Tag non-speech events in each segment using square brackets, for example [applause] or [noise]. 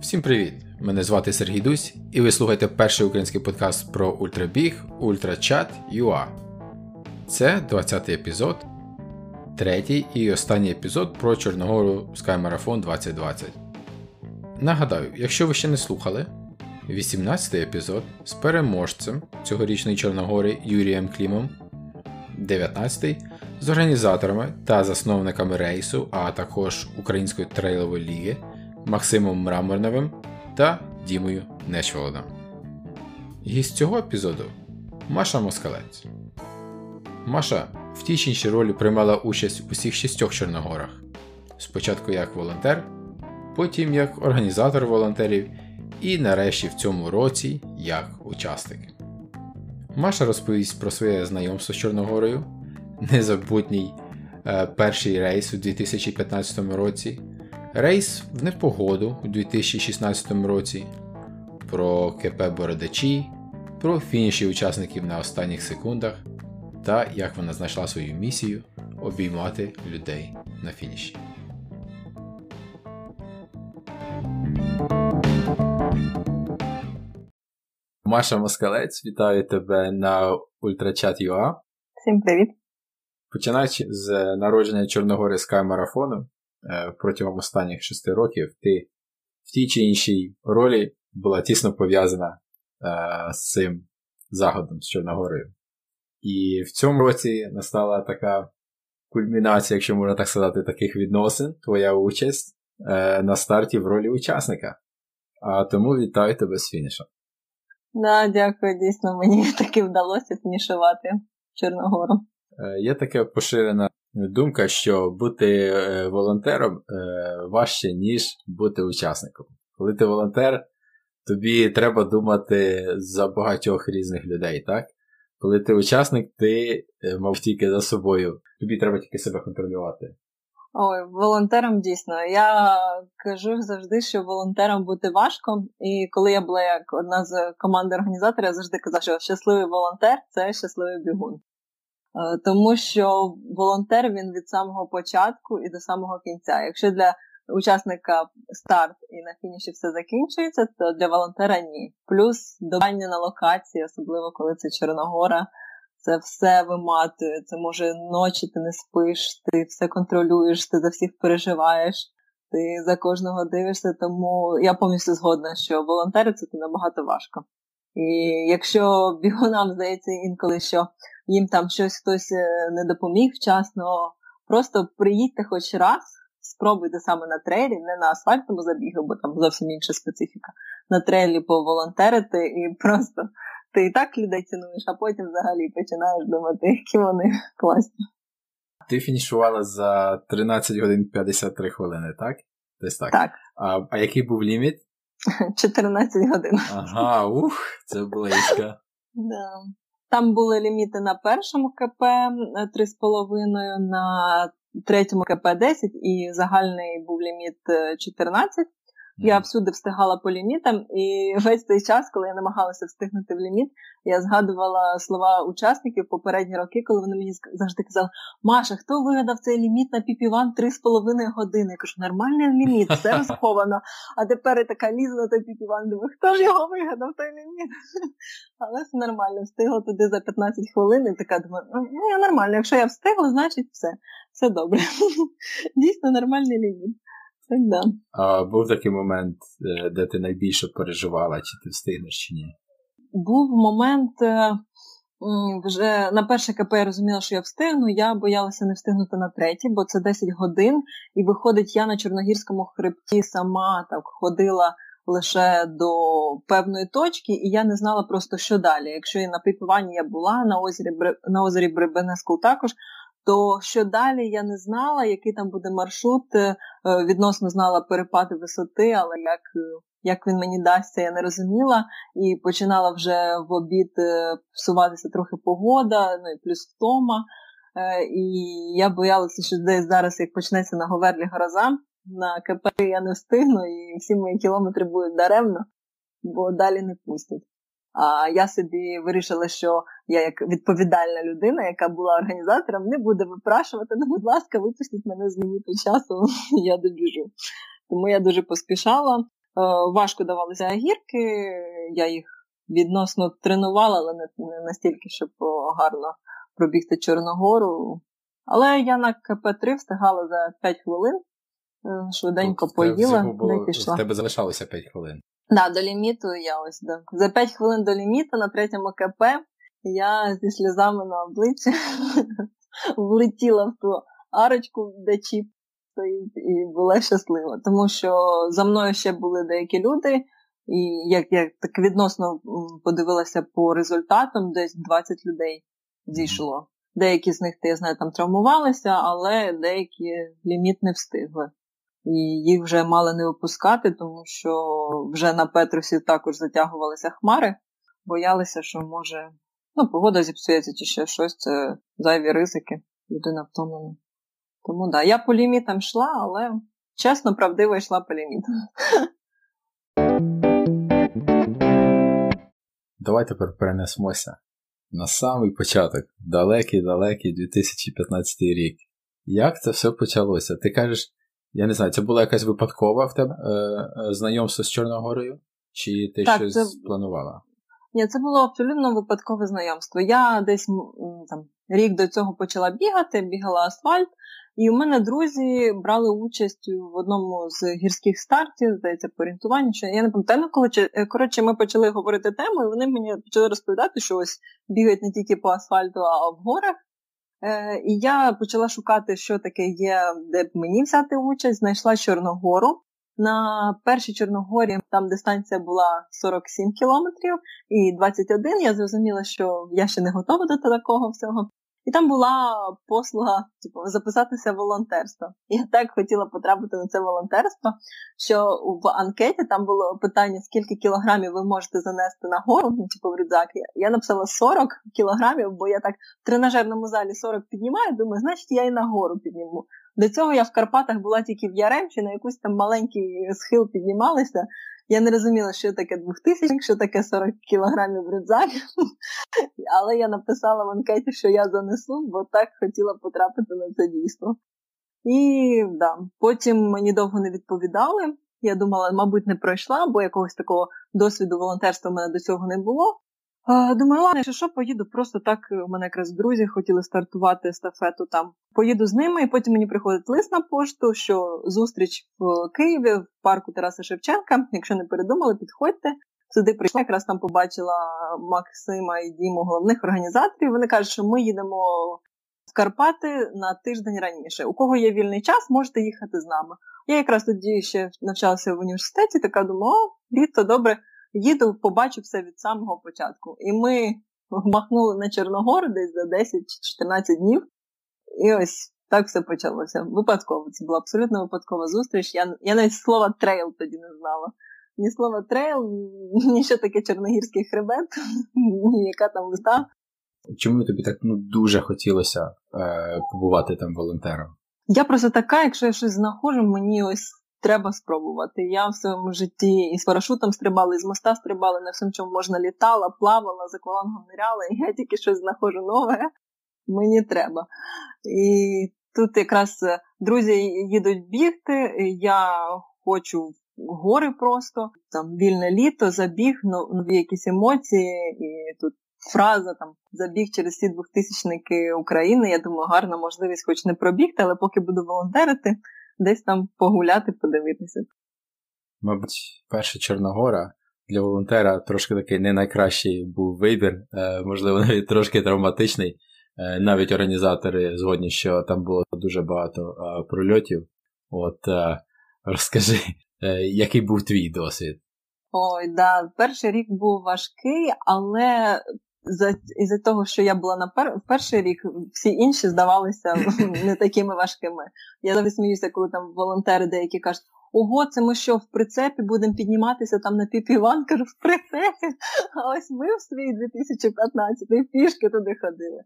Всім привіт! Мене звати Сергій Дусь, і ви слухаєте перший український подкаст про ультрабіг Ультрачат UA. Це 20-й епізод, третій і останній епізод про Чорногору Sky Marathon 2020. Нагадаю, якщо ви ще не слухали, 18-й епізод з переможцем цьогорічної Чорногори Юрієм Клімом, 19-й з організаторами та засновниками рейсу, а також Української трейлової ліги. Максимом Мраморновим та Дімою Нечволодом. Гість цього епізоду Маша Москалець. Маша в тій чи іншій ролі приймала участь у всіх шістьох Чорногорах. Спочатку як волонтер, потім як організатор волонтерів і нарешті в цьому році як учасник. Маша розповість про своє знайомство з Чорногорою, незабутній е, перший рейс у 2015 році. Рейс в непогоду у 2016 році, про КП Бородачі, про фініші учасників на останніх секундах та як вона знайшла свою місію обіймати людей на фініші. Маша Москалець, вітаю тебе на Ультрачат.ua. Всім привіт! Починаючи з народження Чорногори Sky марафону, протягом останніх шести років ти в тій чи іншій ролі була тісно пов'язана е, з цим заходом з Чорногорою. І в цьому році настала така кульмінація, якщо можна так сказати, таких відносин, твоя участь е, на старті в ролі учасника. А тому вітаю тебе з фінішем. Да, дякую, дійсно, мені [laughs] таки вдалося фінішувати Чорногору. Є така поширена думка, що бути е, волонтером е, важче, ніж бути учасником. Коли ти волонтер, тобі треба думати за багатьох різних людей, так? Коли ти учасник, ти е, мав тільки за собою, тобі треба тільки себе контролювати. Ой, волонтером дійсно. Я кажу завжди, що волонтером бути важко. І коли я була як одна з команди організаторів, я завжди казав, що щасливий волонтер це щасливий бігун. Е, тому що волонтер він від самого початку і до самого кінця. Якщо для учасника старт і на фініші все закінчується, то для волонтера ні. Плюс добання на локації, особливо коли це Чорногора, це все виматує. Це може ночі ти не спиш, ти все контролюєш, ти за всіх переживаєш. Ти за кожного дивишся, тому я повністю згодна, що волонтери це набагато важко. І якщо бігунам здається інколи, що їм там щось хтось е, не допоміг вчасно, просто приїдьте хоч раз, спробуйте саме на трейлі, не на асфальтному забігу, бо там зовсім інша специфіка, на трейлі поволонтерити і [laughs] просто ти і так людей цінуєш, а потім взагалі починаєш думати, які вони [laughs] класні. Ти фінішувала за 13 годин 53 хвилини, так? Десь так. Так. А а який був ліміт? [laughs] 14 годин. Ага, ух, це близько. Да. Там були ліміти на першому КП 3,5, на третьому КП 10 і загальний був ліміт 14. Я всюди встигала по лімітам, і [laughs] весь той час, коли я намагалася встигнути в ліміт, я згадувала слова учасників попередні роки, коли вони мені завжди казали: Маша, хто вигадав цей ліміт на піпіван 3,5 години? Я кажу, нормальний ліміт, [laughs] все розховано. А тепер я така лізу на той піпіван, думаю, хто ж його вигадав, той ліміт? [laughs] Але все нормально, встигла туди за 15 хвилин, і така думаю, ну я нормально, якщо я встигла, значить все, все добре. Дійсно нормальний ліміт. Да. А був такий момент, е, де ти найбільше переживала, чи ти встигнеш, чи ні? Був момент. Е, вже на перше КП я розуміла, що я встигну. Я боялася не встигнути на третє, бо це 10 годин. І виходить, я на Чорногірському хребті сама так ходила лише до певної точки, і я не знала просто, що далі. Якщо і на піпіванні я була на озері на озері Бребенескул також, то що далі я не знала, який там буде маршрут. Е, відносно знала перепади висоти, але як як він мені дасться, я не розуміла. І починала вже в обід е, псуватися трохи погода, ну і плюс втома. Е, і я боялася, що десь зараз, як почнеться на Говерлі гроза, на КП я не встигну, і всі мої кілометри будуть даремно, бо далі не пустять. А я собі вирішила, що я як відповідальна людина, яка була організатором, не буде випрашувати. Ну, будь ласка, випустіть мене з ліміту часу, [laughs] я добіжу. Тому я дуже поспішала. важко давалися гірки, я їх відносно тренувала, але не настільки, щоб гарно пробігти Чорногору. Але я на КП-3 встигала за 5 хвилин, е, швиденько Тут поїла, було, пішла. В тебе залишалося 5 хвилин. Так, да, до ліміту я ось да. За 5 хвилин до ліміту на третьому КП я зі сльозами на обличчі [laughs] влетіла в ту арочку, де чіп стоїть, і була щаслива. Тому що за мною ще були деякі люди, і як я так відносно подивилася по результатам, десь 20 людей зійшло. Деякі з них, я знаю, там травмувалися, але деякі ліміт не встигли. І їх вже мали не випускати, тому що вже на Петрусі також затягувалися хмари, боялися, що може ну, погода зіпсується чи ще щось, це зайві ризики, людина втомлена. Тому так, да, я по лімітам йшла, але чесно, правдиво йшла по лімітам. Давай тепер перенесемося на самий початок, далекий-далекий 2015 рік. Як це все почалося? Ти кажеш, я не знаю, це була якась випадкова в тебе е, е, знайомство з Чорногорою? Чи ти так, щось це... планувала? Ні, це було абсолютно випадкове знайомство. Я десь там рік до цього почала бігати, бігала асфальт, і у мене друзі брали участь в одному з гірських стартів, здається, по орієнтуванню. Що я не пам'ятаю, коли е, коротше, ми почали говорити тему, і вони мені почали розповідати, що ось бігають не тільки по асфальту, а в горах. Е, І я почала шукати, що таке є, де б мені взяти участь. Знайшла Чорногору. На першій Чорногорі там дистанція була 47 кілометрів і 21. Я зрозуміла, що я ще не готова до такого всього. І там була послуга, типу, записатися в волонтерство. Я так хотіла потрапити на це волонтерство, що в анкеті там було питання, скільки кілограмів ви можете занести на гору, ну, типу в рюкзак. Я написала 40 кілограмів, бо я так в тренажерному залі 40 піднімаю, думаю, значить я і на гору підніму. До цього я в Карпатах була тільки в Яремчі, на якусь там маленький схил піднімалася. Я не розуміла, що таке 2000, що таке 40 кілограмів рюкзак. Але я написала в анкеті, що я занесу, бо так хотіла потрапити на це дійство. І да, потім мені довго не відповідали. Я думала, мабуть, не пройшла, бо якогось такого досвіду волонтерства в мене до цього не було. Думаю, ладно, що що, поїду просто так. У мене якраз друзі хотіли стартувати естафету там. Поїду з ними, і потім мені приходить лист на пошту, що зустріч в Києві в парку Тараса Шевченка. Якщо не передумали, підходьте. Сюди прийшла, якраз там побачила Максима і Діму, головних організаторів. Вони кажуть, що ми їдемо в Карпати на тиждень раніше. У кого є вільний час, можете їхати з нами. Я якраз тоді ще навчалася в університеті, така думала, о, літо добре їду, побачу все від самого початку. І ми махнули на Чорногор десь за 10 14 днів. І ось так все почалося. Випадково. Це була абсолютно випадкова зустріч. Я я навіть слова трейл тоді не знала. Ні слова трейл, ні що таке чорногірський хребет, ні яка там листа. Чому тобі так ну, дуже хотілося е, побувати там волонтером? Я просто така, якщо я щось знаходжу, мені ось треба спробувати. Я в своєму житті і з парашутом стрибала, і з моста стрибала, на всьому чому можна літала, плавала, за колангом ниряла, і я тільки щось знаходжу нове, мені треба. І тут якраз е, друзі їдуть бігти, я хочу гори просто, там вільне літо, забіг, нові якісь емоції, і тут фраза там забіг через всі двохтисячники України. Я думаю, гарна можливість, хоч не пробігти, але поки буду волонтерити десь там погуляти, подивитися. Мабуть, перша Чорногора для волонтера трошки такий не найкращий був вибір, е, можливо, навіть трошки травматичний. Е, навіть організатори згодні, що там було дуже багато е, прольотів. От розкажи, який був твій досвід? Ой, да, перший рік був важкий, але за із-за того, що я була на пер... перший рік, всі інші здавалися [laughs] не такими важкими. Я завжди сміюся, коли там волонтери деякі кажуть, ого, це ми що в прицепі будемо підніматися там на піпіван, кажу, в прицепі. А ось ми в свій 2015 пішки туди ходили. Е,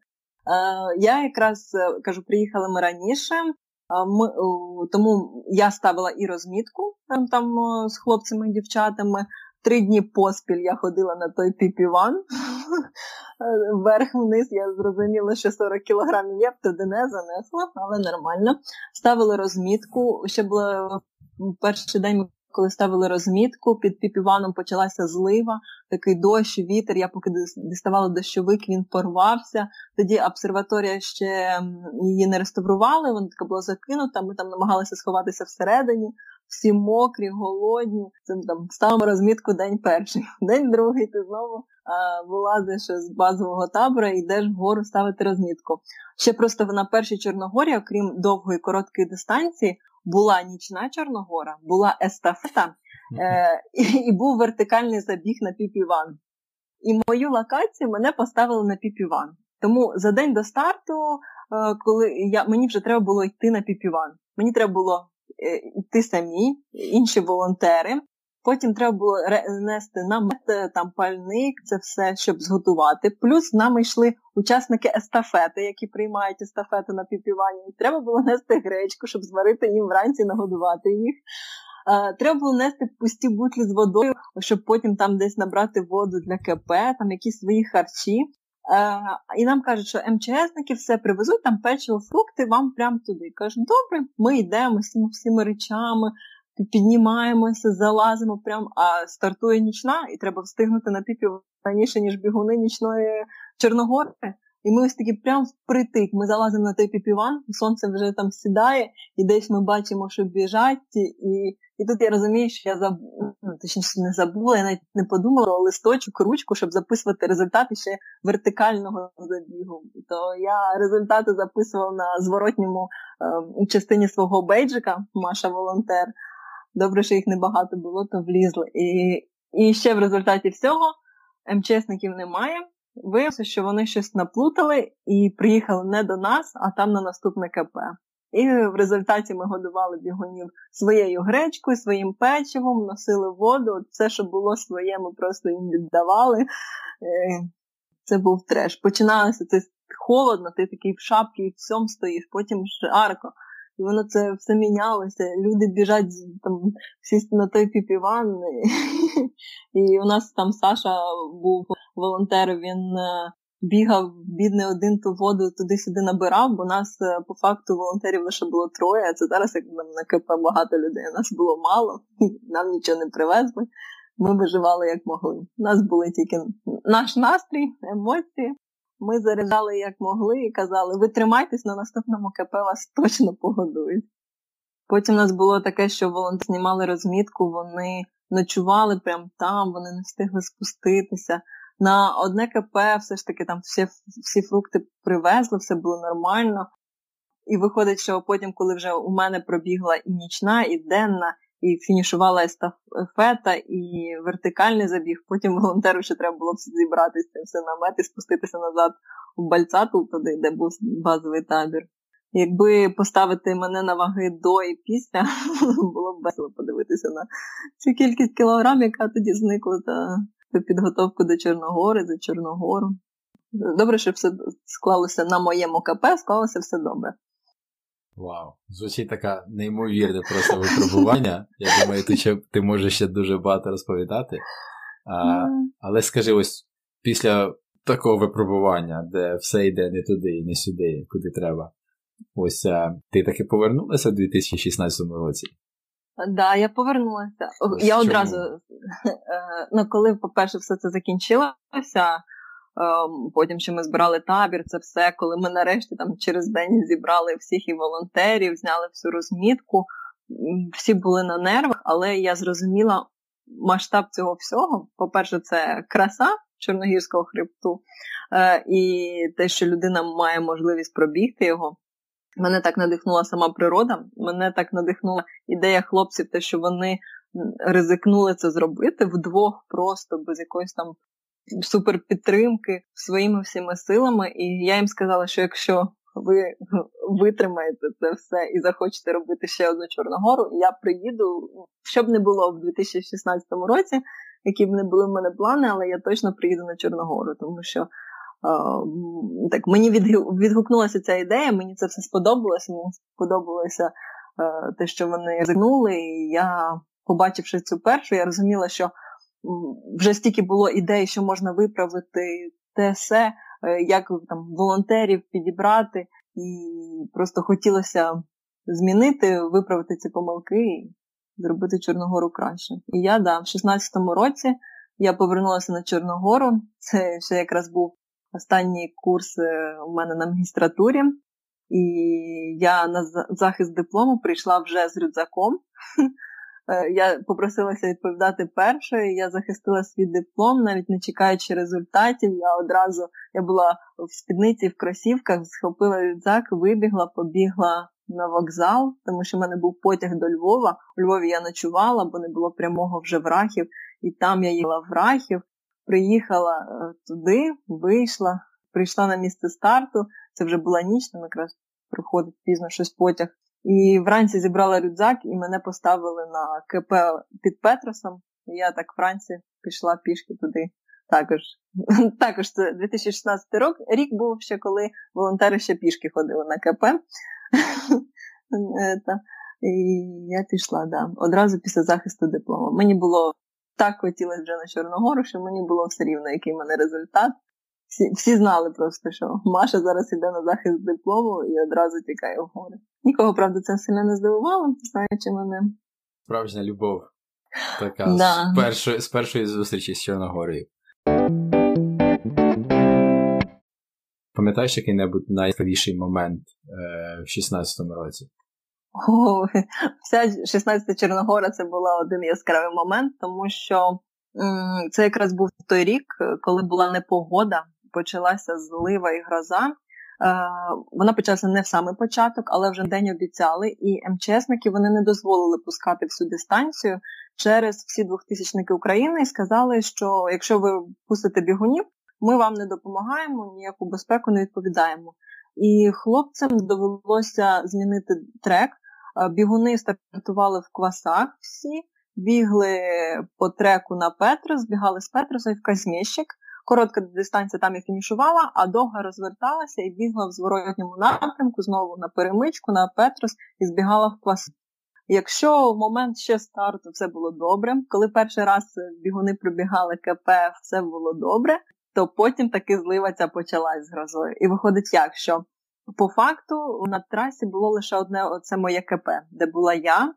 я якраз е, кажу, приїхали ми раніше. Ми, Тому я ставила і розмітку там, там з хлопцями і дівчатами. Три дні поспіль я ходила на той піпіван. Вверх-вниз я зрозуміла, що 40 кілограмів є, туди не занесла, але нормально. Ставили розмітку. Ще було перший день коли ставили розмітку, під піпіваном почалася злива, такий дощ, вітер. Я поки діставала дощовик, він порвався. Тоді обсерваторія ще її не реставрували, вона така була закинута. Ми там намагалися сховатися всередині. Всі мокрі, голодні. Це там ставимо розмітку день перший, [laughs] день другий. Ти знову а, вилазиш з базового табора і йдеш вгору ставити розмітку. Ще просто на першій Чорногорі, окрім довгої короткої дистанції, була нічна Чорногора, була естафета е, і, був вертикальний забіг на піпіван. І мою локацію мене поставили на піпіван. Тому за день до старту, е, коли я, мені вже треба було йти на піпіван. Мені треба було е, йти самі, інші волонтери. Потім треба було нести намет, е, там пальник, це все, щоб зготувати. Плюс з нами йшли учасники естафети, які приймають естафету на піпівані. Треба було нести гречку, щоб зварити їм вранці, нагодувати їх. Треба було нести пусті бутлі з водою, щоб потім там десь набрати воду для КП, там якісь свої харчі. І нам кажуть, що МЧСники все привезуть, там печиво, фрукти вам прямо туди. Кажуть, добре, ми йдемо з всіми речами, піднімаємося, залазимо прям, а стартує нічна, і треба встигнути на піпів раніше, ніж бігуни нічної Чорногори. І ми ось такі прям впритик. Ми залазимо на той піпіван, сонце вже там сідає, і десь ми бачимо, що біжать. І і тут я розумію, що я заб... ну, точніше не забула, я навіть не подумала листочок, ручку, щоб записувати результати ще вертикального забігу. То я результати записувала на зворотньому е, частині свого бейджика, Маша волонтер. Добре, що їх небагато було, то влізли. І і ще в результаті всього МЧСників немає. Виявилося, що вони щось наплутали і приїхали не до нас, а там на наступне КП. І в результаті ми годували бігунів своєю гречкою, своїм печивом, носили воду. Все, що було своє, ми просто їм віддавали. Е, це був треш. Починалося це холодно, ти такий в шапці і всьому стоїш, потім жарко. І воно це все мінялося. Люди біжать там сісти на той піпіван. І у нас там Саша був волонтер, він е, бігав бідний один ту воду туди-сюди набирав, бо нас е, по факту волонтерів лише було троє, а це зараз як нам на КП багато людей. Нас було мало, [laughs] нам нічого не привезли. Ми виживали як могли. У нас були тільки наш настрій, емоції. Ми заряджали як могли і казали, ви тримайтесь на наступному КП вас точно погодують. Потім у нас було таке, що волонтери знімали розмітку, вони ночували прямо там, вони не встигли спуститися. На одне КП все ж таки там всі, всі фрукти привезли, все було нормально. І виходить, що потім, коли вже у мене пробігла і нічна, і денна, і фінішувала естафета, і вертикальний забіг. Потім волонтеру ще треба було зібратися все намет і спуститися назад в Бальцату, туди, де був базовий табір. Якби поставити мене на ваги до і після, [laughs] було б весело подивитися на цю кількість кілограм, яка тоді зникла та підготовку до Чорногори, за Чорногору. Добре, що все склалося на моєму КП, склалося все добре. Вау, звучить таке неймовірне просто випробування. Я думаю, ти ще, ти можеш ще дуже багато розповідати. А. Але скажи, ось після такого випробування, де все йде не туди і не сюди, куди треба. Ось а, ти таки повернулася в 2016 році? Так, да, я повернулася. Ось я чому? одразу, е, ну коли, по-перше, все це закінчилося. Ем, потім ще ми збирали табір, це все, коли ми нарешті там через день зібрали всіх і волонтерів, зняли всю розмітку. Всі були на нервах, але я зрозуміла масштаб цього всього. По-перше, це краса Чорногірського хребту, е, і те, що людина має можливість пробігти його. Мене так надихнула сама природа, мене так надихнула ідея хлопців, те, що вони ризикнули це зробити вдвох, просто без якоїсь там суперпідтримки своїми всіма силами. І я їм сказала, що якщо ви витримаєте це все і захочете робити ще одну Чорногору, я приїду, щоб не було в 2016 році, які б не були в мене плани, але я точно приїду на Чорногору, тому що. Так, Мені відгукнулася ця ідея, мені це все сподобалося. Мені сподобалося uh, те, що вони ризикнули. І я, побачивши цю першу, я розуміла, що вже стільки було ідей, що можна виправити те все, е, як там волонтерів підібрати, і просто хотілося змінити, виправити ці помилки. і зробити Чорногору краще. І я, да, в 16-му році я повернулася на Чорногору. Це ще якраз був останній курс е, у мене на магістратурі. І я на захист диплому прийшла вже з рюкзаком. [laughs] Е, я попросилася відповідати першою, я захистила свій диплом, навіть не чекаючи результатів. Я одразу я була в спідниці в кросівках, схопила рюкзак, вибігла, побігла на вокзал, тому що в мене був потяг до Львова. У Львові я ночувала, бо не було прямого вже в Рахів. І там я їла в Рахів, приїхала е, туди, вийшла, прийшла на місце старту. Це вже була ніч, там якраз приходить пізно щось потяг. І вранці зібрала рюкзак і мене поставили на КП під Петросом. І я так вранці пішла пішки туди. Також [laughs] також це 2016 рік рік був ще, коли волонтери ще пішки ходили на КП. [laughs] І я пішла, да, одразу після захисту диплому. Мені було так хотілося вже на Чорногору, що мені було все рівно, який в мене результат. Всі всі знали просто, що Маша зараз йде на захист диплому і одразу тікає в гори. Нікого, правда, це сильно не здивувало, знаючи мене. Справжня любов. Така да. з, першої, з першої зустрічі з Чорногорією. Пам'ятаєш який-небудь найяскравіший момент е, в 16-му році? О, [laughs] Вся 16 Чорногора це був один яскравий момент, тому що м- це якраз був той рік, коли була непогода, почалася злива і гроза. Е, вона почалася не в самий початок, але вже день обіцяли, і МЧСники вони не дозволили пускати всю дистанцію через всі двохтисячники України і сказали, що якщо ви пустите бігунів, ми вам не допомагаємо, ніяку безпеку не відповідаємо. І хлопцям довелося змінити трек. Е, бігуни стартували в квасах всі, бігли по треку на Петрос, бігали з Петроса і в Казмєщик. Коротка дистанція там і фінішувала, а довга розверталася і бігла в зворотньому напрямку знову на перемичку, на Петрос і збігала в квас. Якщо в момент ще старту все було добре, коли перший раз бігуни пробігали КП, все було добре, то потім таки злива ця почалась з грозою. І виходить, як що по факту на трасі було лише одне оце моє КП, де була я,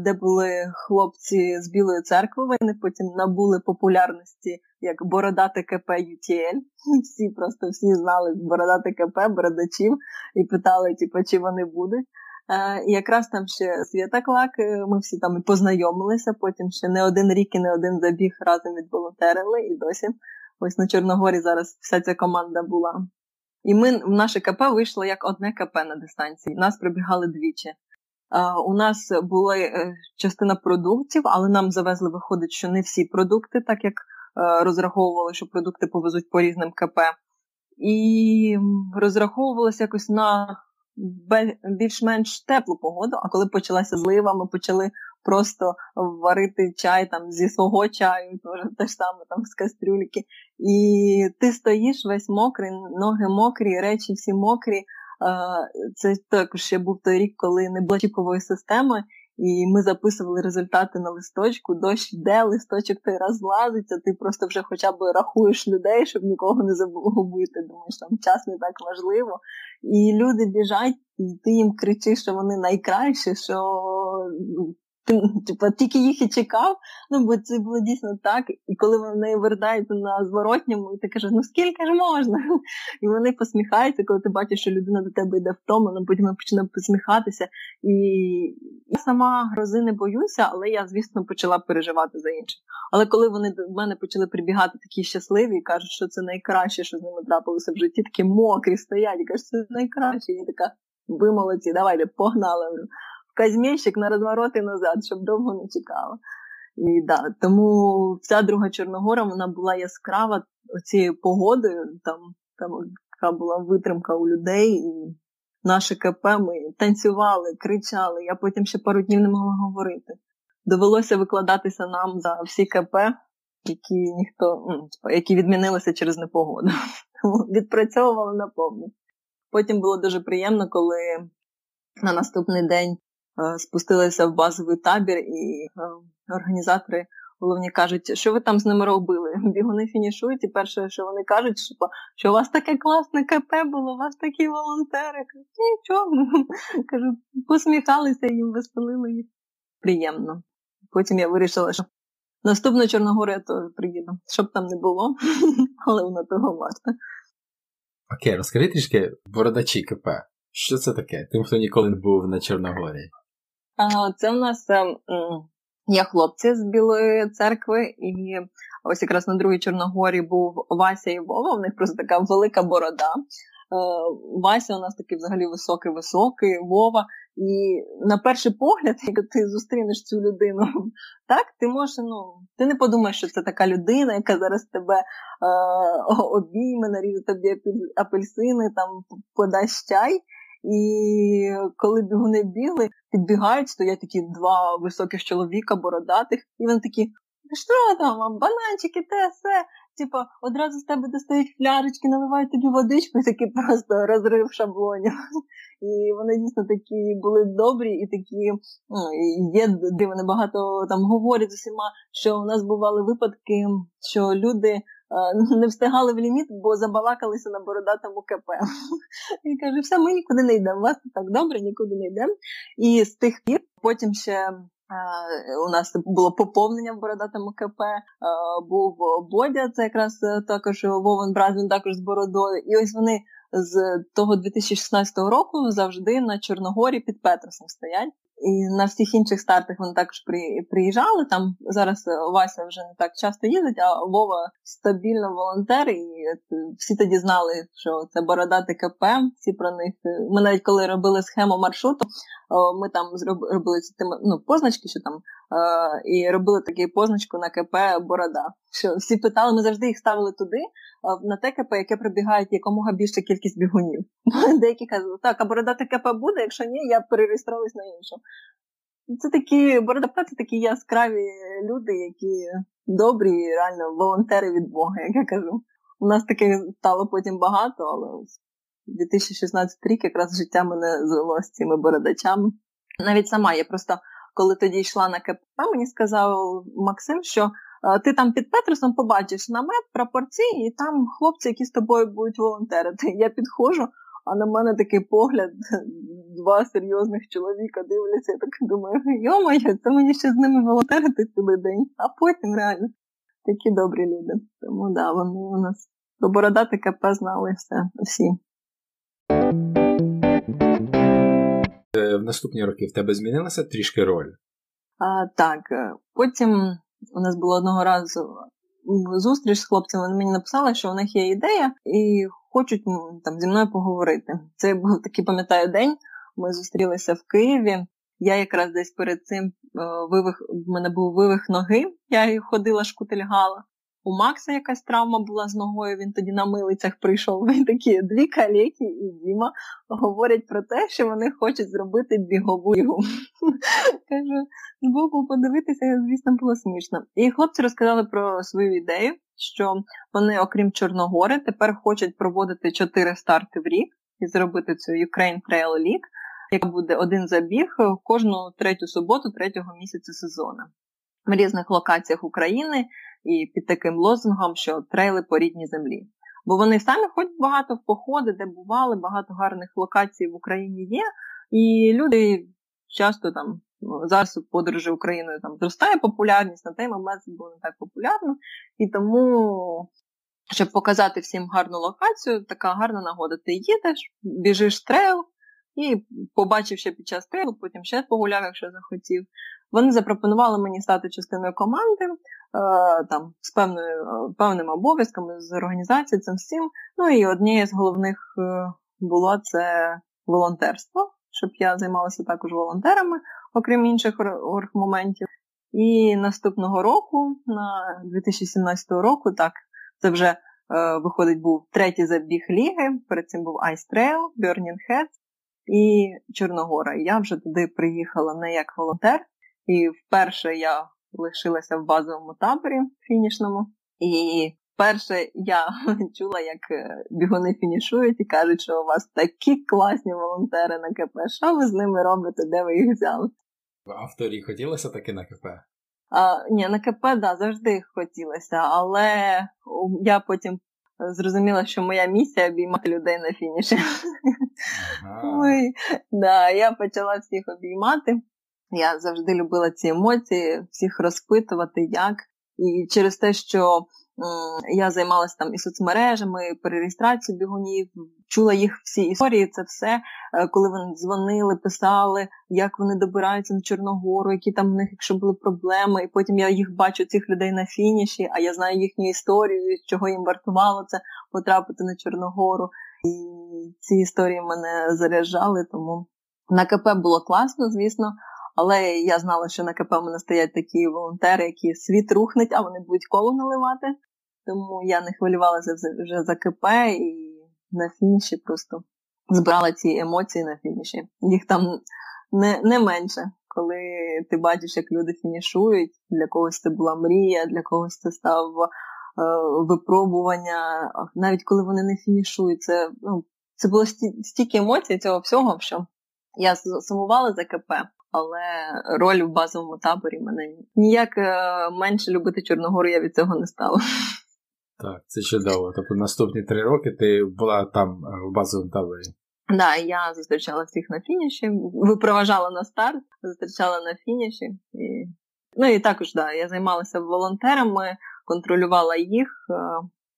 де були хлопці з Білої церкви, вони потім набули популярності як бородати КП UTL. [laughs] Всі просто всі знали бородати КП, бородачів і питали, типу, чи вони будуть. І якраз там ще Свята Клак, е, ми всі там і познайомилися, потім ще не один рік і не один забіг разом відволонтерили, і досі ось на Чорногорі зараз вся ця команда була. І ми в наше КП вийшло як одне КП на дистанції. Нас прибігали двічі. У нас була е, частина продуктів, але нам завезли, виходить, що не всі продукти, так як е, розраховували, що продукти повезуть по різним КП. І розраховувалося якось на більш-менш теплу погоду. А коли почалася злива, ми почали просто варити чай там зі свого чаю, те ж саме там з кастрюльки. І ти стоїш весь мокрий, ноги мокрі, речі всі мокрі. Це також ще був той рік, коли не було чіпової системи, і ми записували результати на листочку, дощ йде, листочок той розлазиться, ти просто вже хоча б рахуєш людей, щоб нікого не загубити. Думаєш, там час не так важливо. І люди біжать, і ти їм кричиш, що вони найкращі, що [laughs] Типу, тільки їх і чекав, ну бо це було дійсно так. І коли вони вертаються на зворотньому, і ти кажеш, ну скільки ж можна? [laughs] І вони посміхаються, коли ти бачиш, що людина до тебе йде втомлена, потім почне посміхатися. І я сама грози не боюся, але я, звісно, почала переживати за інших. Але коли вони до мене почали прибігати такі щасливі і кажуть, що це найкраще, що з ними трапилося в житті, такі мокрі стоять, і кажуть, що це найкраще. І я така, ви молодці, давайте, погнали казмінщик на розворот і назад, щоб довго не чекала. І да, Тому вся друга Чорногора вона була яскрава цією погодою, там там така була витримка у людей, і наше КП ми танцювали, кричали. Я потім ще пару днів не могла говорити. Довелося викладатися нам за всі КП, які ніхто, ну, які відмінилися через непогоду. [laughs] Відпрацьовували наповну. Потім було дуже приємно, коли на наступний день спустилися в базовий табір, і е, організатори головні кажуть, що ви там з ними робили. [laughs] Бігуни фінішують, і перше, що вони кажуть, що, що у вас таке класне КП було, у вас такі волонтери. Кажуть, Нічого. [laughs] Кажу, посміхалися їм, веселили їх. приємно. Потім я вирішила, що наступна Чорногора я теж приїду, щоб там не було, [laughs] але воно того варте. Окей, розкажи трішки бородачі КП. Що це таке? Тим, хто ніколи не був на Чорногорії. Це в нас ем, є хлопці з Білої церкви, і ось якраз на другій Чорногорі був Вася і Вова. У них просто така велика борода. Е, Вася у нас такий взагалі високий-високий, Вова. І на перший погляд, [laughs] як ти зустрінеш цю людину, [laughs] так ти можеш, ну ти не подумаєш, що це така людина, яка зараз тебе е, обійме, наріже тобі апельсини, там подасть чай. І коли бігуни бігли, підбігають, стоять такі два високих чоловіка, бородатих, і вони такі, що там, бананчики, те, все. Типа, одразу з тебе достають флярочки, наливають тобі водичку, і такий просто розрив шаблонів. І вони дійсно такі були добрі і такі ну, є, де вони багато там говорять з усіма, що у нас бували випадки, що люди [laughs] не встигали в ліміт, бо забалакалися на бородатому КП. [laughs] І каже, все, ми нікуди не йдемо. Вас так добре, нікуди не йдемо. І з тих пір потім ще. У нас було поповнення в бородатому КП, був Бодя, це якраз е, також Вовен брат, також з бородою. І ось вони з того 2016 року завжди на Чорногорі під Петросом стоять. І на всіх інших стартах вони також приїжджали. Там зараз е, Вася вже не так часто їздить, а Вова стабільно волонтер, і всі тоді знали, що це бородати КП. Всі про них. Е, ми навіть коли робили схему маршруту, ми там зробили ці ну, позначки, що там і робили таку позначку на КП Борода. Що всі питали, ми завжди їх ставили туди, на те КП, яке прибігають якомога більша кількість бігунів. [laughs] Деякі казали, так, а бородати КП буде, якщо ні, я перереєструюсь на іншу. Це такі бородапи, такі яскраві люди, які добрі, реально волонтери від Бога, як я кажу. У нас таке стало потім багато, але 2016 рік якраз життя мене звело з цими бородачами. Навіть сама я просто коли тоді йшла на КП, мені сказав Максим, що ти там під Петросом побачиш намет, прапорці, і там хлопці, які з тобою будуть волонтерити. [laughs] Я підходжу, а на мене такий погляд, два серйозних чоловіка дивляться, я так думаю, йо-моє, це мені ще з ними волонтерити цілий день, а потім реально такі добрі люди. Тому да, вони у нас до бородати КП знали все, всі. Е, в наступні роки в тебе змінилася трішки роль? А, Так. Е, потім у нас було одного разу зустріч з хлопцями. Вони мені написали, що у них є ідея і хочуть там зі мною поговорити. Це був такий, пам'ятаю, день. Ми зустрілися в Києві. Я якраз десь перед цим е, вивих, в мене був вивих ноги, я ходила, шкутильгала. У Макса якась травма була з ногою, він тоді на милицях прийшов. [laughs] Він такі дві калеки і Діма говорять про те, що вони хочуть зробити бігову. [laughs] Кажу, збоку подивитися, звісно, було смішно. І хлопці розказали про свою ідею, що вони, окрім Чорногори, тепер хочуть проводити чотири старти в рік і зробити цю Ukraine Trail League, яка буде один забіг кожну третю суботу, третього місяця сезону. В різних локаціях України і під таким лозунгом, що трейли по рідній землі. Бо вони самі ходять багато в походи, де бували, багато гарних локацій в Україні є, і люди часто там ну, зараз подорожі Україною там зростає популярність, на той момент було не так популярно. І тому, щоб показати всім гарну локацію, така гарна нагода. Ти їдеш, біжиш трейл, і побачив під час трейлу, потім ще погуляв, якщо захотів. Вони запропонували мені стати частиною команди е, там з певною е, певними обов'язками з організації цим всім. Ну і однією з головних е, було це волонтерство, щоб я займалася також волонтерами, окрім інших моментів. І наступного року, на 2017 року, так, це вже виходить, був третій забіг ліги. Перед цим був Ice Trail, Burning Heads і Чорногора. Я вже туди приїхала не як волонтер, і вперше я лишилася в базовому таборі фінішному. І вперше я [laughs] чула, як е, бігуни фінішують і кажуть, що у вас такі класні волонтери на КП. Що ви з ними робите? Де ви їх взяли? В авторі хотілося таки на КП? А, Ні, на КП, да, завжди хотілося, але я потім зрозуміла, що моя місія обіймати людей на фініші. Ага. Ой, да, Я почала всіх обіймати. Я завжди любила ці емоції, всіх розпитувати, як. І через те, що я займалася там і соцмережами, і перереєстрацією бігунів, чула їх всі історії. Це все, е, коли вони дзвонили, писали, як вони добираються на Чорногору, які там в них, якщо були проблеми. І потім я їх бачу цих людей на фініші, а я знаю їхню історію, чого їм вартувало це потрапити на Чорногору. І ці історії мене заряджали, тому на КП було класно, звісно. Але я знала, що на КП в мене стоять такі волонтери, які світ рухнуть, а вони будуть коло наливати. Тому я не хвилювалася вже за КП і на фініші просто збирала ці емоції на фініші. Їх там не не менше, коли ти бачиш, як люди фінішують. Для когось це була мрія, для когось це став е, випробування. Навіть коли вони не фінішують, це ну, це було стільки емоцій цього всього, що я сумувала за КП але роль в базовому таборі мене ніяк е, менше любити Чорногору я від цього не стала. Так, це чудово. Тобто наступні три роки ти була там е, в базовому таборі. Так, да, я зустрічала всіх на фініші, випроважала на старт, зустрічала на фініші. І... Ну і також, да, я займалася волонтерами, контролювала їх, е,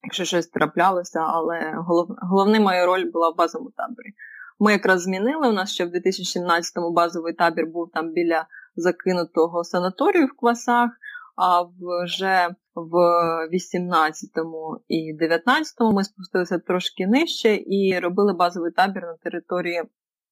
якщо щось траплялося, але голов... головна моя роль була в базовому таборі. Ми якраз змінили. У нас ще в 2017-му базовий табір був там біля закинутого санаторію в квасах, а вже в 18-му і 19-му ми спустилися трошки нижче і робили базовий табір на території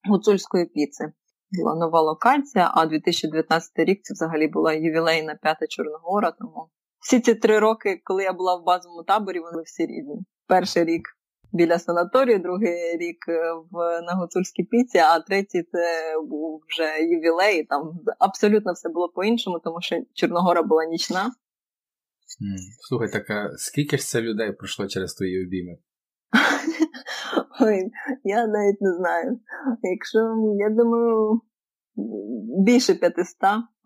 гуцульської піци. Була нова локація, а 2019 рік це взагалі була ювілейна п'ята Чорногора. Тому всі ці три роки, коли я була в базовому таборі, вони всі різні. Перший рік біля санаторію, другий рік е, в на гуцульській піці, а третій це був вже ювілей. Там абсолютно все було по-іншому, тому що Чорногора була нічна. Слухай, так а скільки ж це людей пройшло через твої обійми? [laughs] Ой, Я навіть не знаю. Якщо я думаю, більше 500,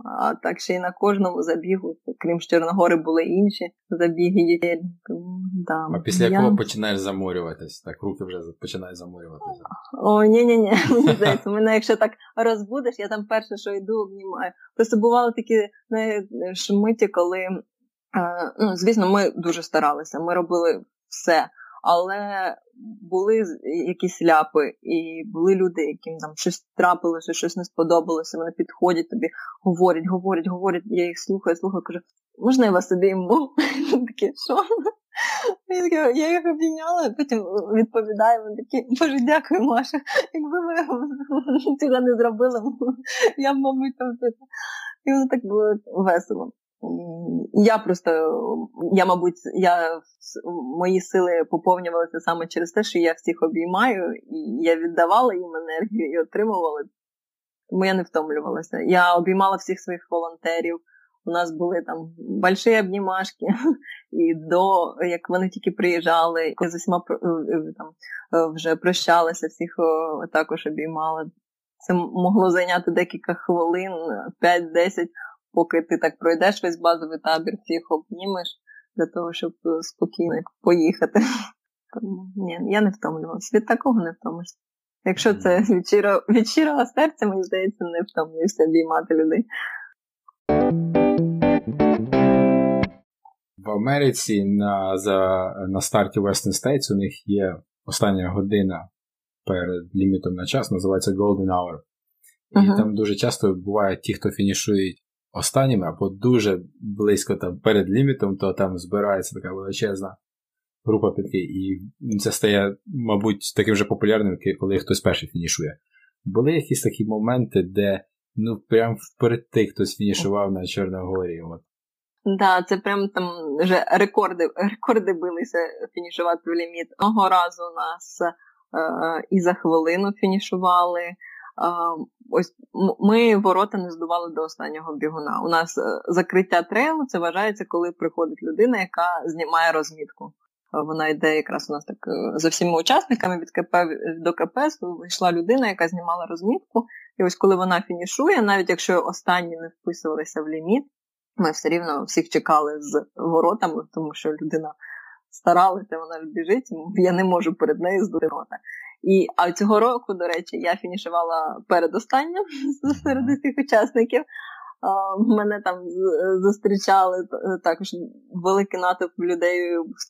а так ще й на кожному забігу, крім Чорногори, були інші забіги дітей. Да. А після якого я... починаєш заморюватись? Так, руки вже починають заморюватися. О, ні-ні-ні, [laughs] мені здається, мене якщо так розбудеш, я там перше, що йду, обнімаю. Просто бували такі шмиті, коли, ну, звісно, ми дуже старалися, ми робили все але були якісь ляпи, і були люди, яким там щось трапилося, щось не сподобалося. Вони підходять тобі, говорять, говорять, говорять. Я їх слухаю, слухаю, кажу, можна я вас обійму? [laughs] Такі, що? [laughs] Я їх обійняла, потім відповідаю, вони такі, боже, дякую, Маша. Якби ви [laughs] цього не зробили, я б, мабуть, там. І воно так було весело. Я просто, я, мабуть, я мої сили поповнювалися саме через те, що я всіх обіймаю, і я віддавала їм енергію і отримувала. Тому я не втомлювалася. Я обіймала всіх своїх волонтерів. У нас були там больші обнімашки, і до як вони тільки приїжджали, з усіма е, е, там е, вже прощалися, всіх також обіймала. Це могло зайняти декілька хвилин, 5-10, поки ти так пройдеш весь базовий табір, всіх обнімеш для того, щоб е, спокійно поїхати. [laughs] Тому ні, я не втомлювалася. Від такого не втомишся. Якщо це від щирого, від щирого серця, мені здається, не втомлюєшся обіймати людей. В Америці на за, на старті Western States у них є остання година перед лімітом на час, називається Golden Hour. І uh-huh. там дуже часто бувають ті, хто фінішують останніми, або дуже близько там перед лімітом, то там збирається така величезна група підки, і це стає, мабуть, таким же популярним, коли хтось перший фінішує. Були якісь такі моменти, де ну прям вперти хтось фінішував на Чорногорії. От. Да, це прям там вже рекорди рекорди билися фінішувати в ліміт. Одного разу нас е, і за хвилину фінішували. Ось ми ворота не здували до останнього бігуна. У нас е, закриття трейлу це вважається, коли приходить людина, яка знімає розмітку. Вона йде якраз у нас так е, за всіма учасниками від КП до КП вийшла людина, яка знімала розмітку. І ось коли вона фінішує, навіть якщо останні не вписувалися в ліміт, ми все рівно всіх чекали з воротами, тому що людина старалася, вона біжить, я не можу перед нею здути рота. І, А цього року, до речі, я фінішувала передостанньо серед усіх учасників. Мене там зустрічали також великий натовп людей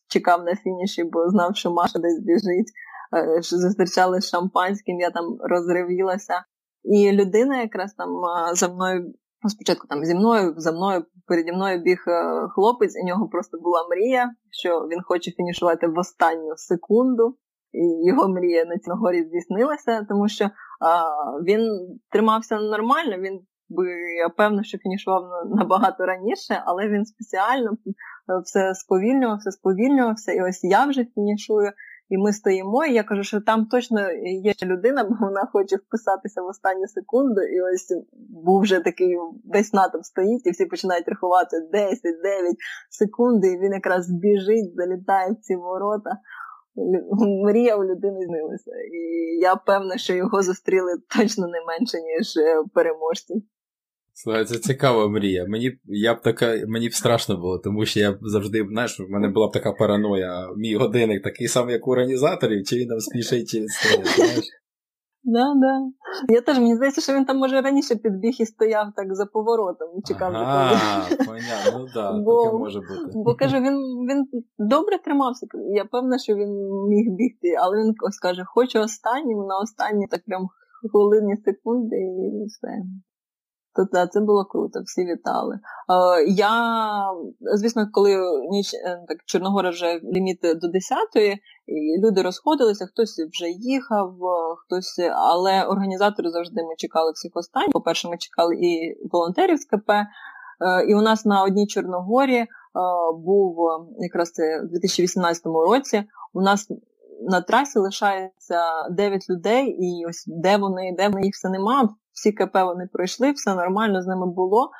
чекав на фініші, бо знав, що Маша десь біжить. Е, що зустрічали з шампанським, я там розривілася. І людина якраз там за мною, ну, спочатку там зі мною, за мною, переді мною біг е, хлопець, у нього просто була мрія, що він хоче фінішувати в останню секунду. Його мрія на цій горі здійснилася, тому що а, він тримався нормально, він би я певна, що фінішував набагато раніше, але він спеціально е, все сповільнювався, сповільнювався, і ось я вже фінішую. І ми стоїмо, і я кажу, що там точно є людина, бо вона хоче вписатися в останню секунду. І ось був вже такий весь натовп стоїть, і всі починають рахувати 10, 9 секунд, і він якраз біжить, залітає в ці ворота. [laughs] Мрія у людини знилася. І я певна, що його зустріли точно не менше, ніж переможців. переможці. Слухай, це цікава мрія. Мені я б така, мені б страшно було, тому що я завжди, знаєш, в мене була б така параноя. Мій годинник такий самий, як у організаторів, чи він успішний, чи відстоїть. Да, да. Я теж мені здається, що він там може раніше підбіг і стояв так за поворотом, чекав ага, понятно, ну да, [laughs] бо, таке може бути. Бо каже, він він добре тримався. Я певна, що він міг бігти, але він ось каже, хочу останнім, на останні так прям хвилини, секунди і все. То да, це було круто, всі вітали. Е, Я, звісно, коли ніч е, так Чорногора вже ліміт до 10-ї, люди розходилися, хтось вже їхав, хтось, але організатори завжди ми чекали всіх останніх. По-перше, ми чекали і волонтерів з КП. Е, і у нас на одній Чорногорі е, був якраз це в 2018 році. У нас на трасі лишається 9 людей, і ось де вони, де вони їх все нема всі КП вони пройшли, все нормально з ними було.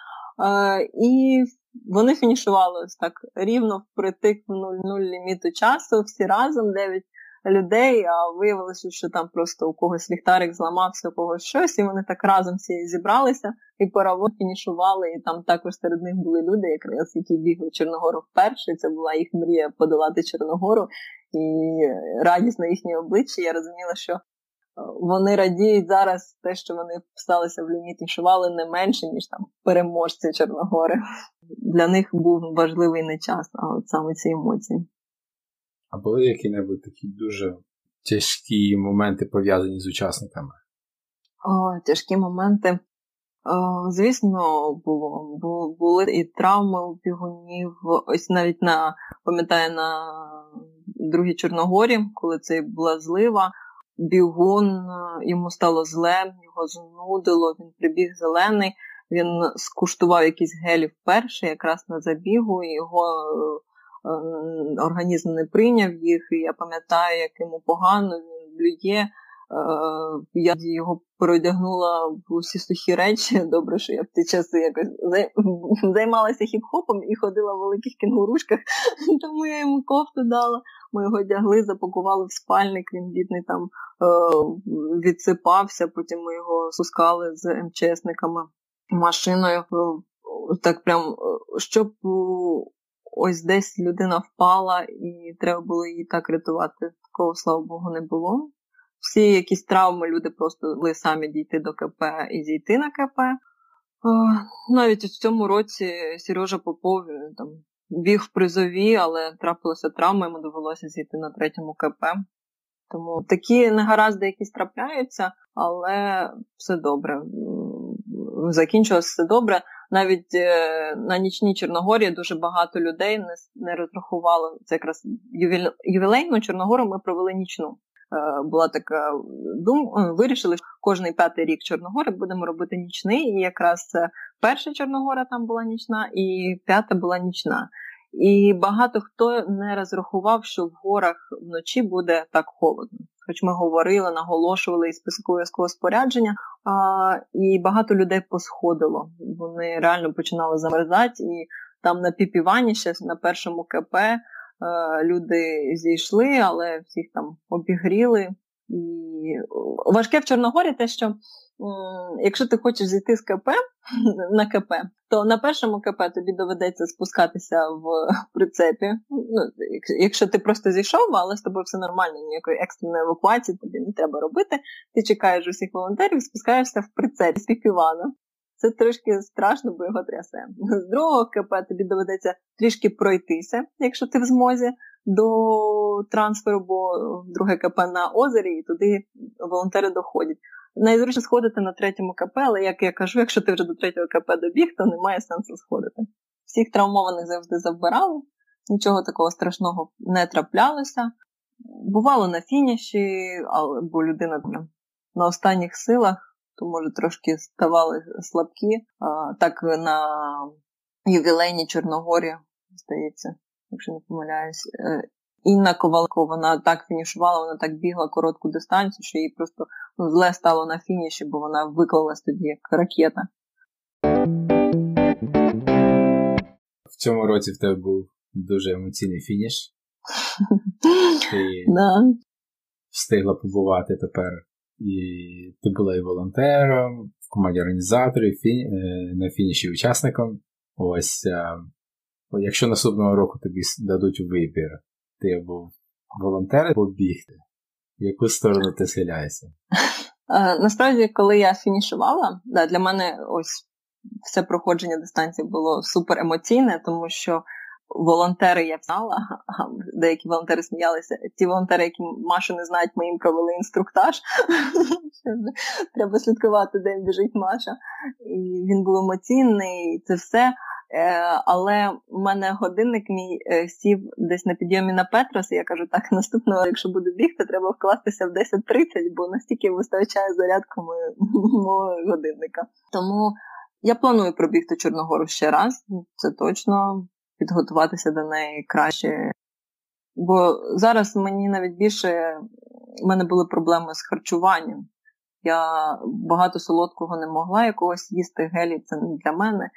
Е, І вони фінішували ось так рівно впритик в 0-0 ліміту часу, всі разом, 9 людей, а виявилося, що там просто у когось ліхтарик зламався, у когось щось, і вони так разом всі зібралися і паровоз фінішували, і там також серед них були люди, якраз які бігли Чорногору вперше. Це була їх мрія подолати Чорногору, і радість на їхній обличчі. Я розуміла, що вони радіють зараз те, що вони вписалися в ліміт і не менше, ніж там переможці Чорногори. Для них був важливий не час, а от саме ці емоції. А були які-небудь такі дуже тяжкі моменти пов'язані з учасниками? О, Тяжкі моменти. Звісно, було. Були і травми у бігунів. Ось навіть на пам'ятаю на другій Чорногорі, коли це була злива бігун, йому стало зле, його знудило, він прибіг зелений, він скуштував якісь гелі вперше, якраз на забігу, і його організм не прийняв їх. І я пам'ятаю, як йому погано, він блює. Е, я його переодягнула в усі сухі речі. [laughs] Добре, що я в ті часи якось [laughs] займалася хіп-хопом і ходила в великих кінгурушках, [laughs] тому я йому кофту дала. Ми його одягли, запакували в спальник, він бідний там е, відсипався, потім ми його спускали з МЧСниками машиною. Так прям, щоб ось десь людина впала і треба було її так рятувати. Такого, слава Богу, не було всі якісь травми люди просто могли самі дійти до КП і зійти на КП. Навіть у цьому році Сережа Попов там біг в призові, але трапилася травма, йому довелося зійти на третьому КП. Тому такі негаразди якісь трапляються, але все добре. Закінчилось все добре. Навіть е, на нічній Чорногорі дуже багато людей не не розрахувало. Це якраз ювілейну Чорногору ми провели нічну. Е, була така думка, е, вирішили, що кожний п'ятий рік Чорногори будемо робити нічний. І якраз перша Чорногора там була нічна, і п'ята була нічна. І багато хто не розрахував, що в горах вночі буде так холодно. Хоч ми говорили, наголошували із військового спорядження, а, і багато людей посходило. Вони реально починали замерзати, і там на піпівані ще на першому КП Е, люди зійшли, але всіх там обігріли. І важке в Чорногорі те, що якщо ти хочеш зійти з КП на КП, то на першому КП тобі доведеться спускатися в прицепі. Ну, Якщо ти просто зійшов, але з тобою все нормально, ніякої екстреної евакуації тобі не треба робити. Ти чекаєш усіх волонтерів, спускаєшся в прицепі з Івана. Це трошки страшно, бо його трясе. З другого КП тобі доведеться трішки пройтися, якщо ти в змозі, до трансферу, бо друге КП на озері, і туди волонтери доходять. Найзручніше сходити на третьому КП, але як я кажу, якщо ти вже до третього КП добіг, то немає сенсу сходити. Всіх травмованих завжди забирали, нічого такого страшного не траплялося. Бувало на фініші, бо людина на останніх силах, то може трошки ставали слабкі. А, Так на ювілейній Чорногорі, здається, якщо не помиляюсь. Е, Інна Ковалко, вона так фінішувала, вона так бігла коротку дистанцію, що їй просто ну, зле стало на фініші, бо вона виклалась тоді як ракета. В цьому році в тебе був дуже емоційний фініш. [laughs] Ти да. встигла побувати тепер. І ти була і волонтером, в команді організаторів, фі... Е, на фініші учасником. Ось, а, якщо наступного року тобі дадуть вибір, ти був волонтер побігти, в яку сторону ти схиляєшся? Е, насправді, коли я фінішувала, да, для мене ось все проходження дистанції було супер емоційне, тому що волонтери я знала, деякі волонтери сміялися. Ті волонтери, які Машу не знають, ми їм провели інструктаж. [laughs] Треба слідкувати, де біжить Маша. І Він був емоційний, це все. Е, але в мене годинник мій е, сів десь на підйомі на Петрос, і я кажу, так, наступного, якщо буду бігти, треба вкластися в 10.30, бо настільки вистачає зарядку мого годинника. Тому я планую пробігти Чорногору ще раз, це точно, підготуватися до неї краще. Бо зараз мені навіть більше в мене були проблеми з харчуванням. Я багато солодкого не могла якогось їсти, гелі це не для мене.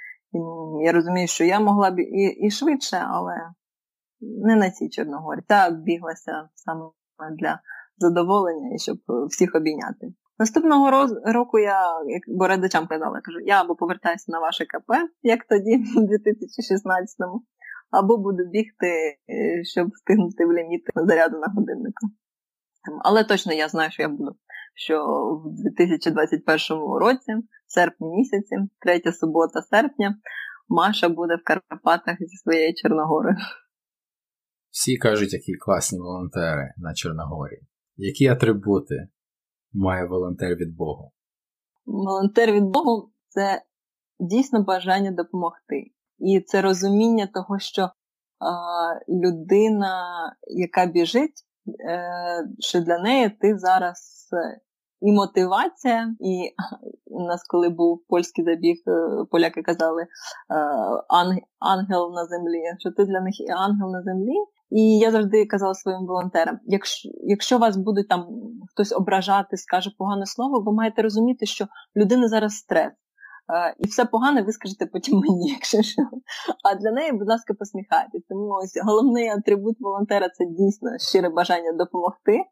Я розумію, що я могла б і і швидше, але не на цій Чорногорі. Та біглася саме для задоволення і щоб всіх обійняти. Наступного року я, як бородачам казала, кажу, я або повертаюся на ваше КП, як тоді, [laughs] в 2016-му, або буду бігти, е, щоб встигнути в ліміт заряду на годиннику. Але точно я знаю, що я буду. Що в 2021 році, в серпні місяці, третя субота серпня, Маша буде в Карпатах зі своєю Чорногорою. Всі кажуть, які класні волонтери на Чорногорі. Які атрибути має волонтер від Богу? Волонтер від Богу це дійсно бажання допомогти. І це розуміння того, що а, людина, яка біжить, Е, що для неї ти зараз е, і мотивація, і [laughs] у нас, коли був польський забіг, е, поляки казали ангел на землі, що ти для них і ангел на землі. І я завжди казала своїм волонтерам: якщо якщо вас будуть там хтось ображати, скаже погане слово, ви маєте розуміти, що людина зараз стрес. І все погане ви скажете потім мені, [laughs] якщо що. А для неї, будь ласка, посміхайтесь. Тому ось головний атрибут волонтера це дійсно щире бажання допомогти.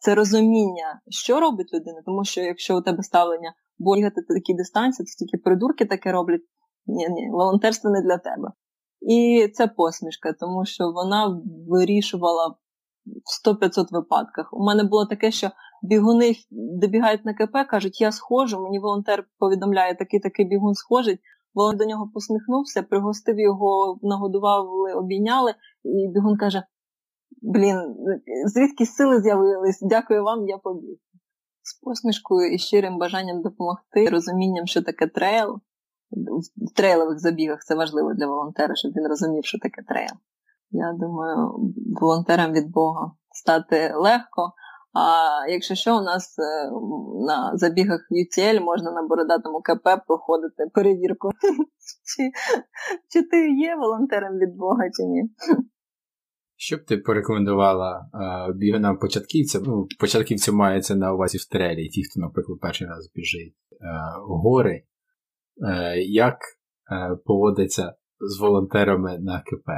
Це розуміння, що робить людина, тому що якщо у тебе ставлення бігати такі дистанції, то тільки придурки таке роблять. Ні, ні, волонтерство не для тебе. І це посмішка, тому що вона вирішувала в 100-500 випадках. У мене було таке, що бігуни добігають на КП, кажуть, я схожу. Мені волонтер повідомляє, такий такий бігун схожий. Волонтер до нього посміхнувся, пригостив його, нагодував, обійняли, і бігун каже: Блін, звідки сили з'явились? Дякую вам, я побіг. З посмішкою і щирим бажанням допомогти, розумінням, що таке трейл. В трейлових забігах це важливо для волонтера, щоб він розумів, що таке трейл. Я думаю, волонтерам від Бога стати легко. А якщо що, у нас е, на забігах UTL можна на бородатому КП проходити перевірку, [laughs] чи чи ти є волонтером від Бога, чи ні. Що б ти порекомендувала е, бігунам початківцям? Ну, початківцям мається на увазі в трелі, ті, хто, наприклад, перший раз біжить е, гори, як поводиться з волонтерами на КП?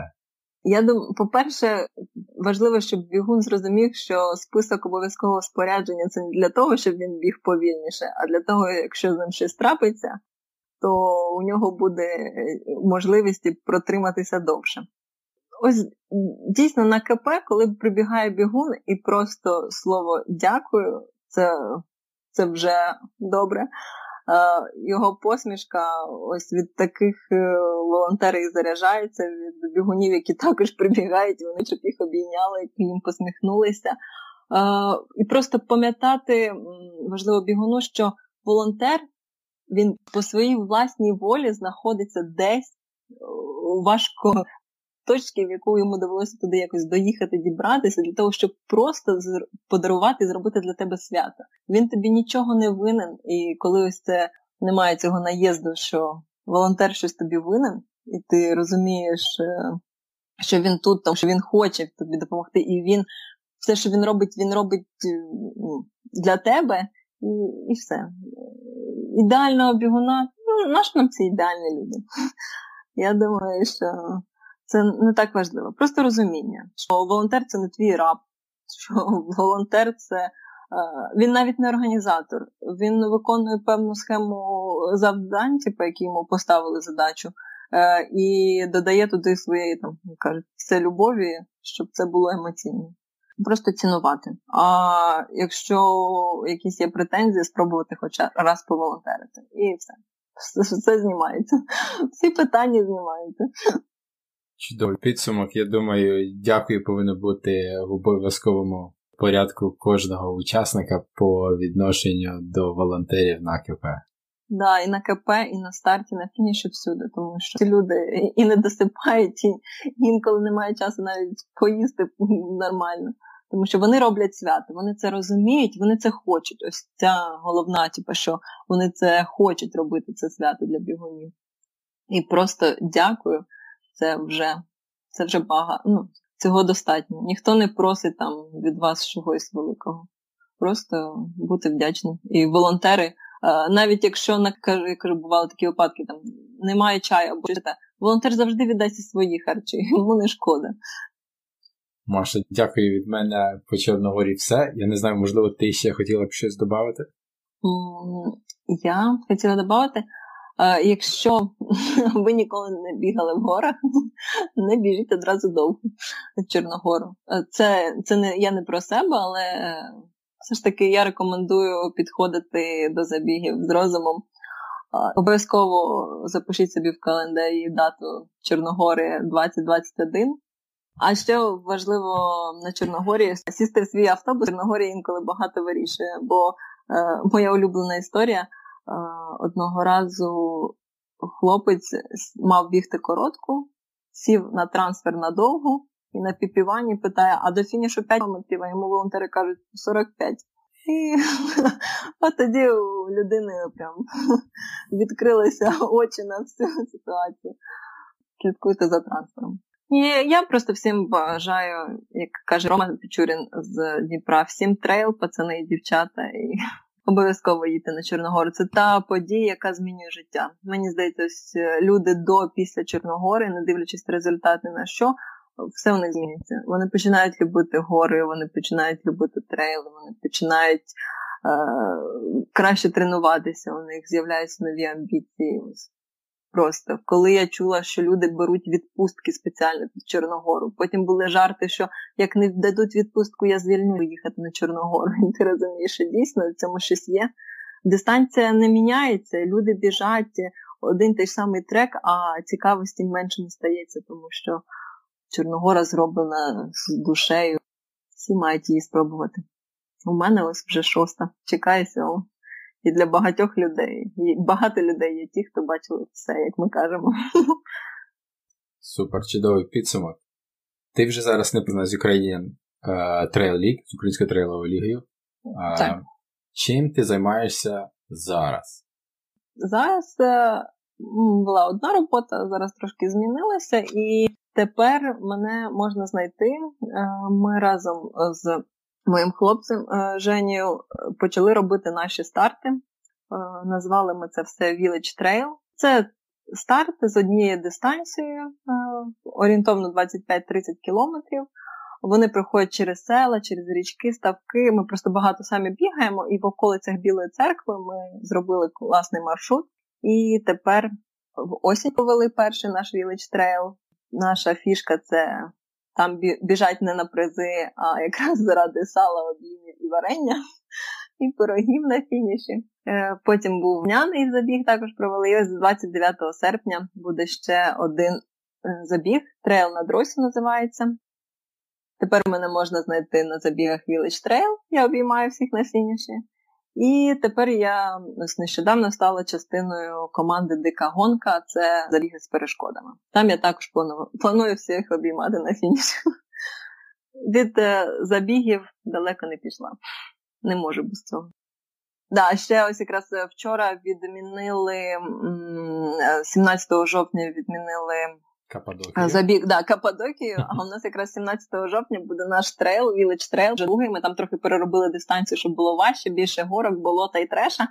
Я думаю, по-перше, важливо, щоб бігун зрозумів, що список обов'язкового спорядження це не для того, щоб він біг повільніше, а для того, якщо з ним щось трапиться, то у нього буде можливість протриматися довше. Ось дійсно на КП, коли прибігає бігун і просто слово дякую, це це вже добре. Його посмішка ось від таких е, волонтерів заряджається, від бігунів, які також прибігають, вони щоб їх обійняли, їм посміхнулися. І просто пам'ятати важливо бігуну, що волонтер він по своїй власній волі знаходиться десь важко точки, в яку йому довелося туди якось доїхати, дібратися, для того, щоб просто подарувати і зробити для тебе свято. Він тобі нічого не винен, і коли ось це немає цього наїзду, що волонтер щось тобі винен, і ти розумієш, е, що він тут, тому що він хоче тобі допомогти, і він все, що він робить, він робить е, для тебе, і і все. Ідеального бігуна, ну, наш нам це ідеальні люди. [laughs] Я думаю, що це не так важливо. Просто розуміння, що волонтер це не твій раб, що волонтер це. Е, він навіть не організатор, він виконує певну схему завдань, типу, які йому поставили задачу, е, і додає туди своєї там кажуть, все любові, щоб це було емоційно. Просто цінувати. А якщо якісь є претензії, спробувати хоча раз поволонтерити. І все. Все знімається. Всі питання знімаються. Чудовий підсумок. Я думаю, дякую повинно бути в обов'язковому порядку кожного учасника по відношенню до волонтерів на КП. Да, і на КП, і на старті, і на фініші всюди, тому що ці люди і не досипають, і інколи немає часу навіть поїсти нормально. Тому що вони роблять свято, вони це розуміють, вони це хочуть. Ось ця головна, типу, що вони це хочуть робити, це свято для бігунів. І просто дякую це вже це вже багато. Ну, цього достатньо. Ніхто не просить там від вас чогось великого. Просто бути вдячним. І волонтери, навіть якщо на я кажу, бували такі випадки, там немає чаю або те, волонтер завжди віддасть свої харчі, [laughs] йому не шкода. Маша, дякую від мене по Чорногорі все. Я не знаю, можливо, ти ще хотіла б щось додати? Я хотіла додати. Якщо [laughs] ви ніколи не бігали в горах, [laughs] не біжіть одразу довго Чорногору. Це це не я не про себе, але все ж таки я рекомендую підходити до забігів з розумом. Обов'язково запишіть собі в календарі дату Чорногори 2021. А ще важливо на Чорногорі сісти в свій автобус. В Чорногорі інколи багато вирішує, бо е, моя улюблена історія. Одного разу хлопець мав бігти коротку, сів на трансфер надовгу і на піпіванні питає, а до фінішу 5 кілометрів, а йому волонтери кажуть 45. І [laughs] от тоді у людини прям [laughs] відкрилися [laughs] очі на всю ситуацію. Слідкуйте за трансфером. І я просто всім бажаю, як каже Роман Печурін з Дніпра, всім трейл, пацани і дівчата. І Обов'язково їти на Чорногору. Це та подія, яка змінює життя. Мені здається, ось е, люди до після Чорногори, не дивлячись результати на що, все них зміниться. Вони починають любити гори, вони починають любити трейли, вони починають е- краще тренуватися. У них з'являються нові амбіції. Просто коли я чула, що люди беруть відпустки спеціально під Чорногору. Потім були жарти, що як не дадуть відпустку, я звільню їхати на Чорногору. І [laughs] ти розумієш, що дійсно в цьому щось є. Дистанція не міняється, люди біжать один той самий трек, а цікавості менше не стається, тому що Чорногора зроблена з душею. Всі мають її спробувати. У мене ось вже шоста. Чекаю сьому і для багатьох людей. І багато людей є ті, хто бачили все, як ми кажемо. Супер, чудовий підсумок. Ти вже зараз не позна з Ukrainian Trail League, з Українською трейловою лігою. Так. Чим ти займаєшся зараз? Зараз е, була одна робота, зараз трошки змінилася, і тепер мене можна знайти. Е, ми разом з моїм хлопцем е, Женію почали робити наші старти. Е, назвали ми це все Village Trail. Це старт з однією дистанцією, е, орієнтовно 25-30 кілометрів. Вони проходять через села, через річки, ставки. Ми просто багато самі бігаємо, і в околицях Білої церкви ми зробили класний маршрут. І тепер в осінь повели перший наш Village Trail. Наша фішка це там біжать не на призи, а якраз [laughs] заради сала, об'їмів і варення, і пирогів на фініші. Е, потім був п'яний забіг, також провели. І ось 29 серпня буде ще один е, забіг. Трейл на Росі називається. Тепер мене можна знайти на забігах Village Trail, я обіймаю всіх на фініші. І тепер я нещодавно стала частиною команди Дика Гонка, це забіги з перешкодами. Там я також планую, планую всіх обіймати на фініші. Від е, забігів далеко не пішла. Не можу без цього. Да, ще ось якраз вчора відмінили 17 жовтня відмінили Каппадокію. Забіг, да, Каппадокію, а у нас якраз 17 жовтня буде наш трейл, Village Trail, другий. Ми там трохи переробили дистанцію, щоб було важче, більше горок, болота і треша.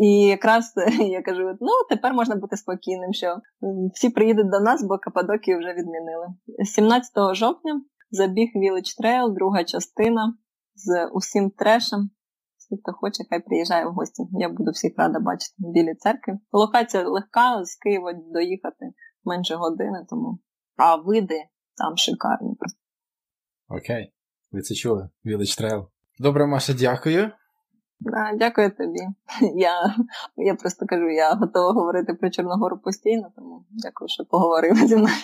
І якраз [laughs] я кажу: ну тепер можна бути спокійним, що всі приїдуть до нас, бо Каппадокію вже відмінили. 17 жовтня забіг Village Trail, друга частина з усім трешем. Хто хоче, хай приїжджає в гості. Я буду всіх рада бачити в білій церкві. Локація легка, з Києва доїхати менше години, тому а види там шикарні. Окей, ви це чули? Village Trail. Добре, Маша, дякую. Да, Дякую тобі. Я я просто кажу, я готова говорити про Чорногору постійно, тому дякую, що поговорили зі мною.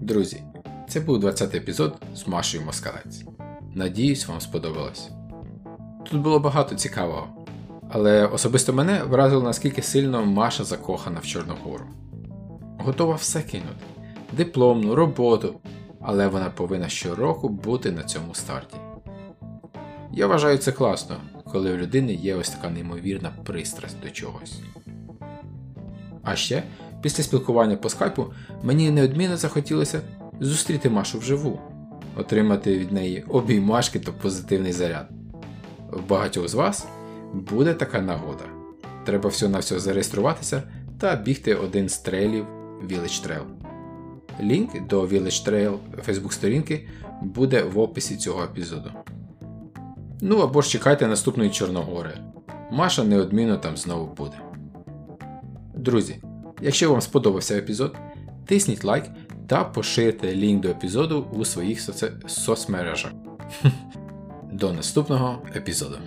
Друзі, це був 20-й епізод з Машою Москалець. Надіюсь, вам сподобалось. Тут було багато цікавого, але особисто мене вразило наскільки сильно Маша закохана в Чорногору. Готова все кинути, дипломну, роботу, але вона повинна щороку бути на цьому старті. Я вважаю це класно, коли у людини є ось така неймовірна пристрасть до чогось. А ще, після спілкування по скайпу, мені неодмінно захотілося зустріти Машу вживу, отримати від неї обіймашки та позитивний заряд в багатьох з вас буде така нагода. Треба все на все зареєструватися та бігти один з трейлів Village Trail. Лінк до Village Trail Facebook сторінки буде в описі цього епізоду. Ну або ж чекайте наступної Чорногори. Маша неодмінно там знову буде. Друзі, якщо вам сподобався епізод, тисніть лайк та поширте лінк до епізоду у своїх соц... соцмережах. До наступного епізоду.